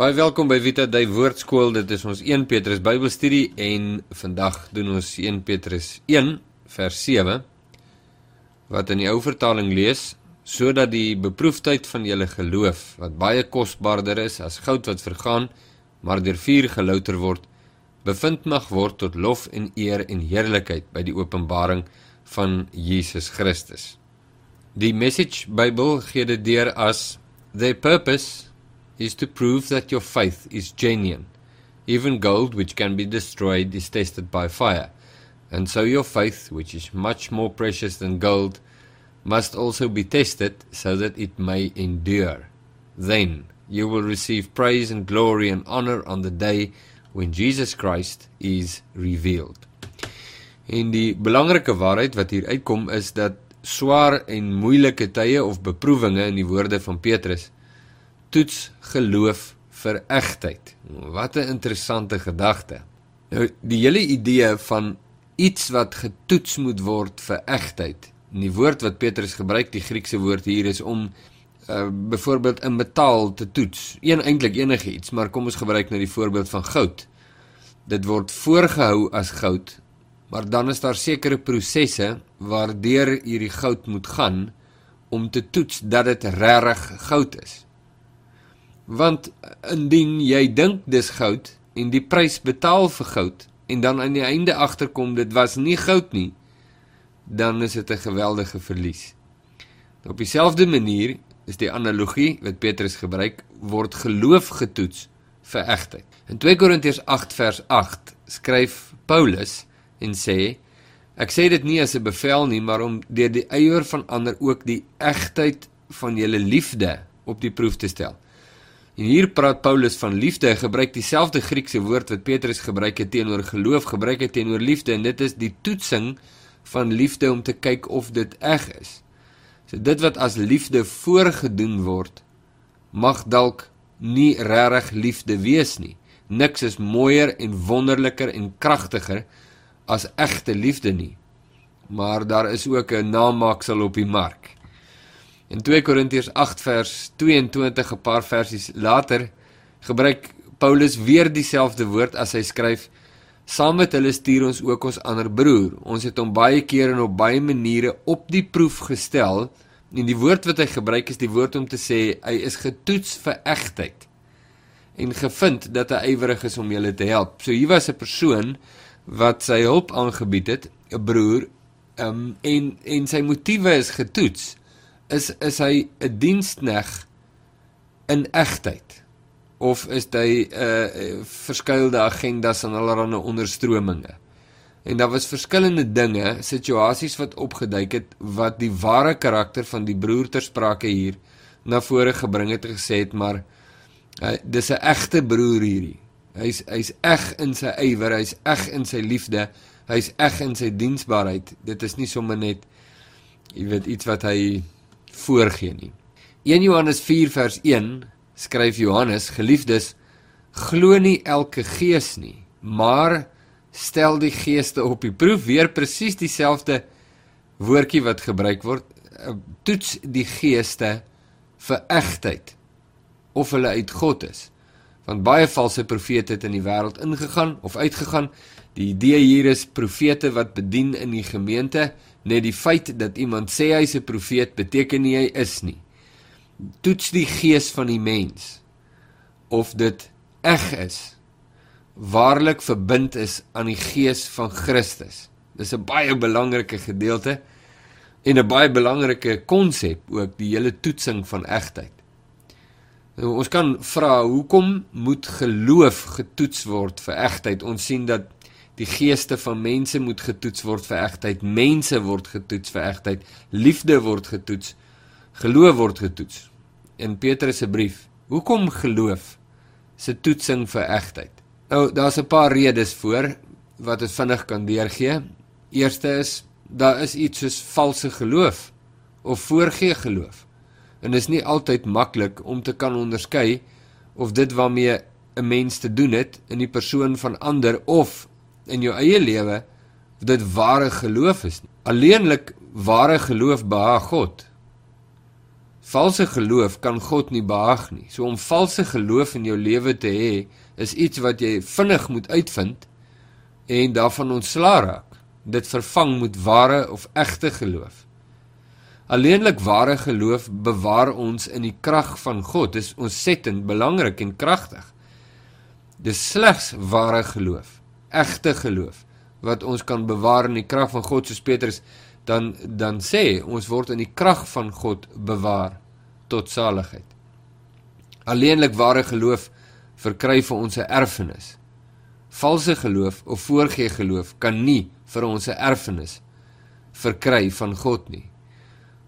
Baie welkom by Vita Dei Woordskool. Dit is ons 1 Petrus Bybelstudie en vandag doen ons 1 Petrus 1 vers 7 wat in die ou vertaling lees sodat die beproefdheid van julle geloof wat baie kosbaarder is as goud wat vergaan maar deur vuur gelouter word bevind mag word tot lof en eer en heerlikheid by die openbaring van Jesus Christus. Die Message Bybel gee dit deur as their purpose is to prove that your faith is genuine. Even gold, which can be destroyed, is tested by fire. And so your faith, which is much more precious than gold, must also be tested so that it may endure. Then you will receive praise and glory and honor on the day when Jesus Christ is revealed. En die belangrike waarheid wat hier uitkom is dat swaar en moeilike tye of beproewinge in die woorde van Petrus toets geloof vir egtheid. Wat 'n interessante gedagte. Nou die hele idee van iets wat getoets moet word vir egtheid. Die woord wat Petrus gebruik, die Griekse woord hier is om uh byvoorbeeld 'n metaal te toets. Een eintlik enige iets, maar kom ons gebruik nou die voorbeeld van goud. Dit word voorgehou as goud, maar dan is daar sekere prosesse waardeur hierdie goud moet gaan om te toets dat dit regtig goud is. Want indien jy dink dis goud en die prys betaal vir goud en dan aan die einde agterkom dit was nie goud nie, dan is dit 'n geweldige verlies. Op dieselfde manier is die analogie wat Petrus gebruik word geloof getoets vir egtheid. In 2 Korintiërs 8 vers 8 skryf Paulus en sê ek sê dit nie as 'n bevel nie, maar om deur die eier van ander ook die egtheid van julle liefde op die proef te stel. En hier praat Paulus van liefde, gebruik dieselfde Griekse woord wat Petrus gebruik het teenoor geloof, gebruik hy teenoor liefde en dit is die toetsing van liefde om te kyk of dit eg is. So dit wat as liefde voorgedoen word, mag dalk nie regtig liefde wees nie. Niks is mooier en wonderliker en kragtiger as egte liefde nie. Maar daar is ook 'n namaaksel op die mark. In 2 Korintiërs 8 vers 22 'n paar versies later gebruik Paulus weer dieselfde woord as hy skryf Saam met hulle stuur ons ook ons ander broer. Ons het hom baie kere en op baie maniere op die proef gestel. En die woord wat hy gebruik is die woord om te sê hy is getoets vir egtheid en gevind dat hy ywerig is om julle te help. So hier was 'n persoon wat sy hulp aangebied het, 'n broer, um, en en sy motiewe is getoets is is hy 'n dienskneg in egtheid of is hy 'n uh, verskeidelde agendas en allerlei onderstrominge en daar was verskillende dinge situasies wat opgeduik het wat die ware karakter van die broer ter sprake hier na vore gebring het gesê het maar uh, dis 'n egte broer hierdie. Hy's hy's eg in sy ywer hy's eg in sy liefde hy's eg in sy diensbaarheid. Dit is nie sommer net jy weet iets wat hy voorgee nie. 1 Johannes 4 vers 1 skryf Johannes: Geliefdes, glo nie elke gees nie, maar stel die geeste op die proef, weer presies dieselfde woordjie wat gebruik word. Eh, toets die geeste vir egtheid of hulle uit God is. Want baie valse profete het in die wêreld ingegaan of uitgegaan. Die idee hier is profete wat bedien in die gemeente net die feit dat iemand sê hy's 'n profeet beteken nie hy is nie. Toets die gees van die mens of dit eg is. Waarlik verbind is aan die gees van Christus. Dis 'n baie belangrike gedeelte en 'n baie belangrike konsep ook die hele toetsing van egtheid. Ons kan vra hoekom moet geloof getoets word vir egtheid? Ons sien dat Die geeste van mense moet getoets word vir egtheid. Mense word getoets vir egtheid. Liefde word getoets. Geloof word getoets. In Petrus se brief, hoekom geloof se toetsing vir egtheid? Nou, daar's 'n paar redes voor wat dit vinnig kan deurgee. Eerste is daar is iets soos valse geloof of voorgee geloof. En is nie altyd maklik om te kan onderskei of dit waarmee 'n mens te doen het in die persoon van ander of in jou eie lewe dit ware geloof is. Alleenlik ware geloof behaag God. Valse geloof kan God nie behaag nie. So om valse geloof in jou lewe te hê, is iets wat jy vinnig moet uitvind en daarvan ontslaa raak. Dit vervang met ware of egte geloof. Alleenlik ware geloof bewaar ons in die krag van God. Dis ontsettend belangrik en kragtig. Dis slegs ware geloof, egte geloof wat ons kan bewaar in die krag van God soos Petrus dan dan sê ons word in die krag van God bewaar tot saligheid. Alleenlik ware geloof verkry vir ons 'n erfenis. Valse geloof of voorgee geloof kan nie vir ons 'n erfenis verkry van God nie.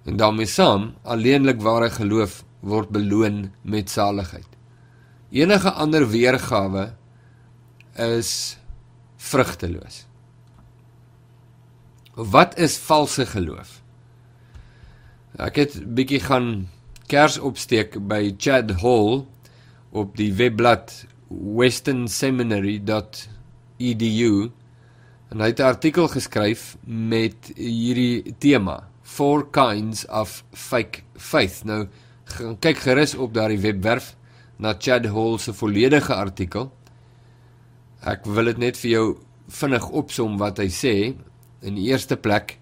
En daarmee saam, alleenlik ware geloof word beloon met saligheid. Enige ander weergawe is vrugteloos. Wat is valse geloof? Ek het bietjie gaan kers opsteek by Chad Hall op die webblad westernseminary.edu en hy het 'n artikel geskryf met hierdie tema Four kinds of fake faith. Nou kyk gerus op daardie webwerf na Chad Hall se volledige artikel. Ek wil dit net vir jou vinnig opsom wat hy sê In die eerste plek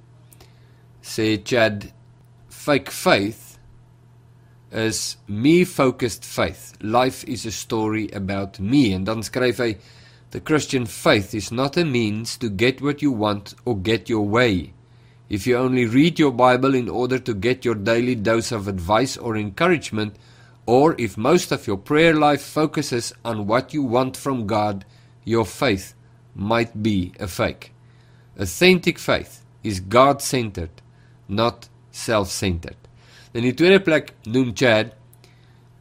sê Chad fake faith is me focused faith. Life is a story about me and dan skryf hy the Christian faith is not a means to get what you want or get your way. If you only read your Bible in order to get your daily dose of advice or encouragement or if most of your prayer life focuses on what you want from God, your faith might be a fake. Authentic faith is God-centered, not self-centered. In die tweede plek noem Chad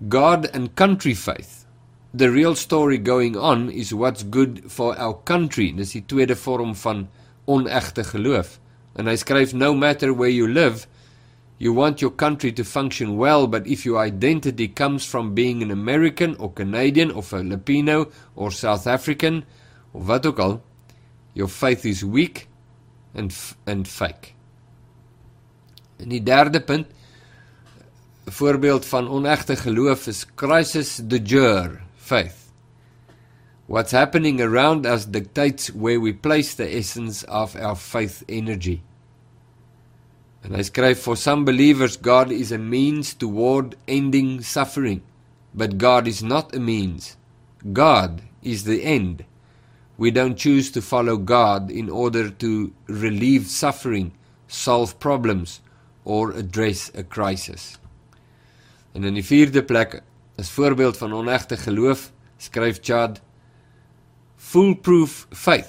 God and country faith. The real story going on is what's good for our country. Dis die tweede vorm van onegte geloof. En hy skryf no matter where you live, you want your country to function well, but if your identity comes from being an American or Canadian or Filipino or South African of wat ook al, your faith is weak and and fake. En die derde punt 'n voorbeeld van onegte geloof is crisis de jure faith. What's happening around us dictates where we place the essence of our faith energy. And I skryf for some believers God is a means toward ending suffering, but God is not a means. God is the end. We don't choose to follow God in order to relieve suffering, solve problems or address a crisis. En in die vierde plek as voorbeeld van onegte geloof skryf Chad Foolproof faith,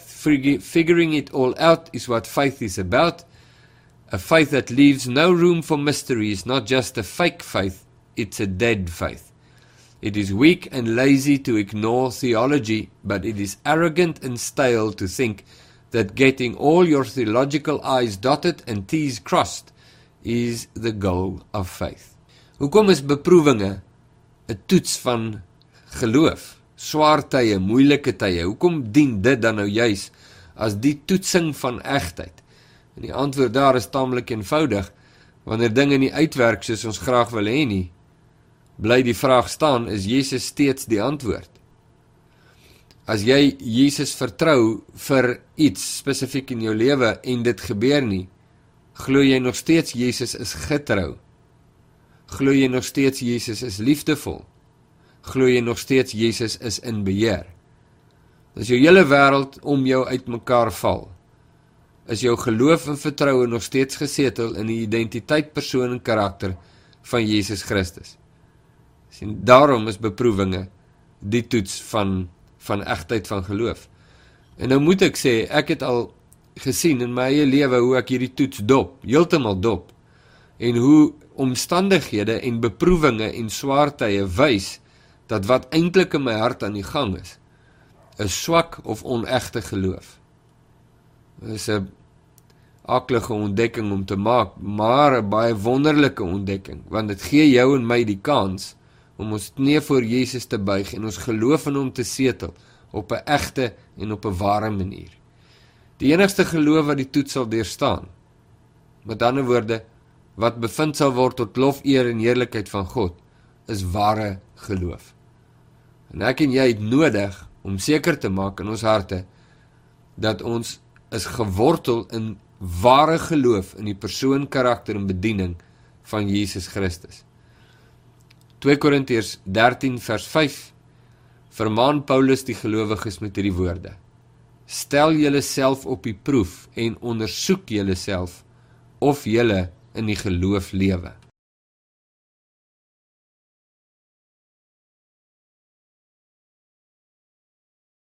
figuring it all out is what faith is about. A faith that leaves no room for mystery is not just a fake faith, it's a dead faith. It is weak and lazy to ignore theology, but it is arrogant and stale to think that getting all your theological I's dotted and T's crossed is the goal of faith. Hoekom is beproewinge 'n toets van geloof? Swaar tye, moeilike tye. Hoekom dien dit dan nou juis as die toetsing van egtheid? En die antwoord daar is taamlik eenvoudig. Wanneer dinge nie uitwerk soos ons graag wil hê nie, bly die vraag staan, is Jesus steeds die antwoord? As jy Jesus vertrou vir iets spesifiek in jou lewe en dit gebeur nie, glo jy nog steeds Jesus is getrou? Glo jy nog steeds Jesus is liefdevol? Glo jy nog steeds Jesus is in beheer? As jou hele wêreld om jou uitmekaar val, is jou geloof en vertroue nog steeds gesetel in die identiteit, persoon en karakter van Jesus Christus sien daarom is beproewinge die toets van van egtheid van geloof. En nou moet ek sê, ek het al gesien in my eie lewe hoe ek hierdie toets dop, heeltemal dop. En hoe omstandighede en beproewinge en swaar tye wys dat wat eintlik in my hart aan die gang is, is swak of onegte geloof. Dit is 'n aklige ontdekking om te maak, maar 'n baie wonderlike ontdekking, want dit gee jou en my die kans om ons knie voor Jesus te buig en ons geloof in hom te setel op 'n egte en op 'n ware manier. Die enigste geloof wat die toets sal deurstaan. Met ander woorde, wat bevind sal word tot lof, eer en heerlikheid van God, is ware geloof. En ek en jy het nodig om seker te maak in ons harte dat ons is gewortel in ware geloof in die persoon, karakter en bediening van Jesus Christus. 2 Korintiërs 13 vers 5 vermaan Paulus die gelowiges met hierdie woorde: Stel julleself op die proef en ondersoek julleself of julle in die geloof lewe.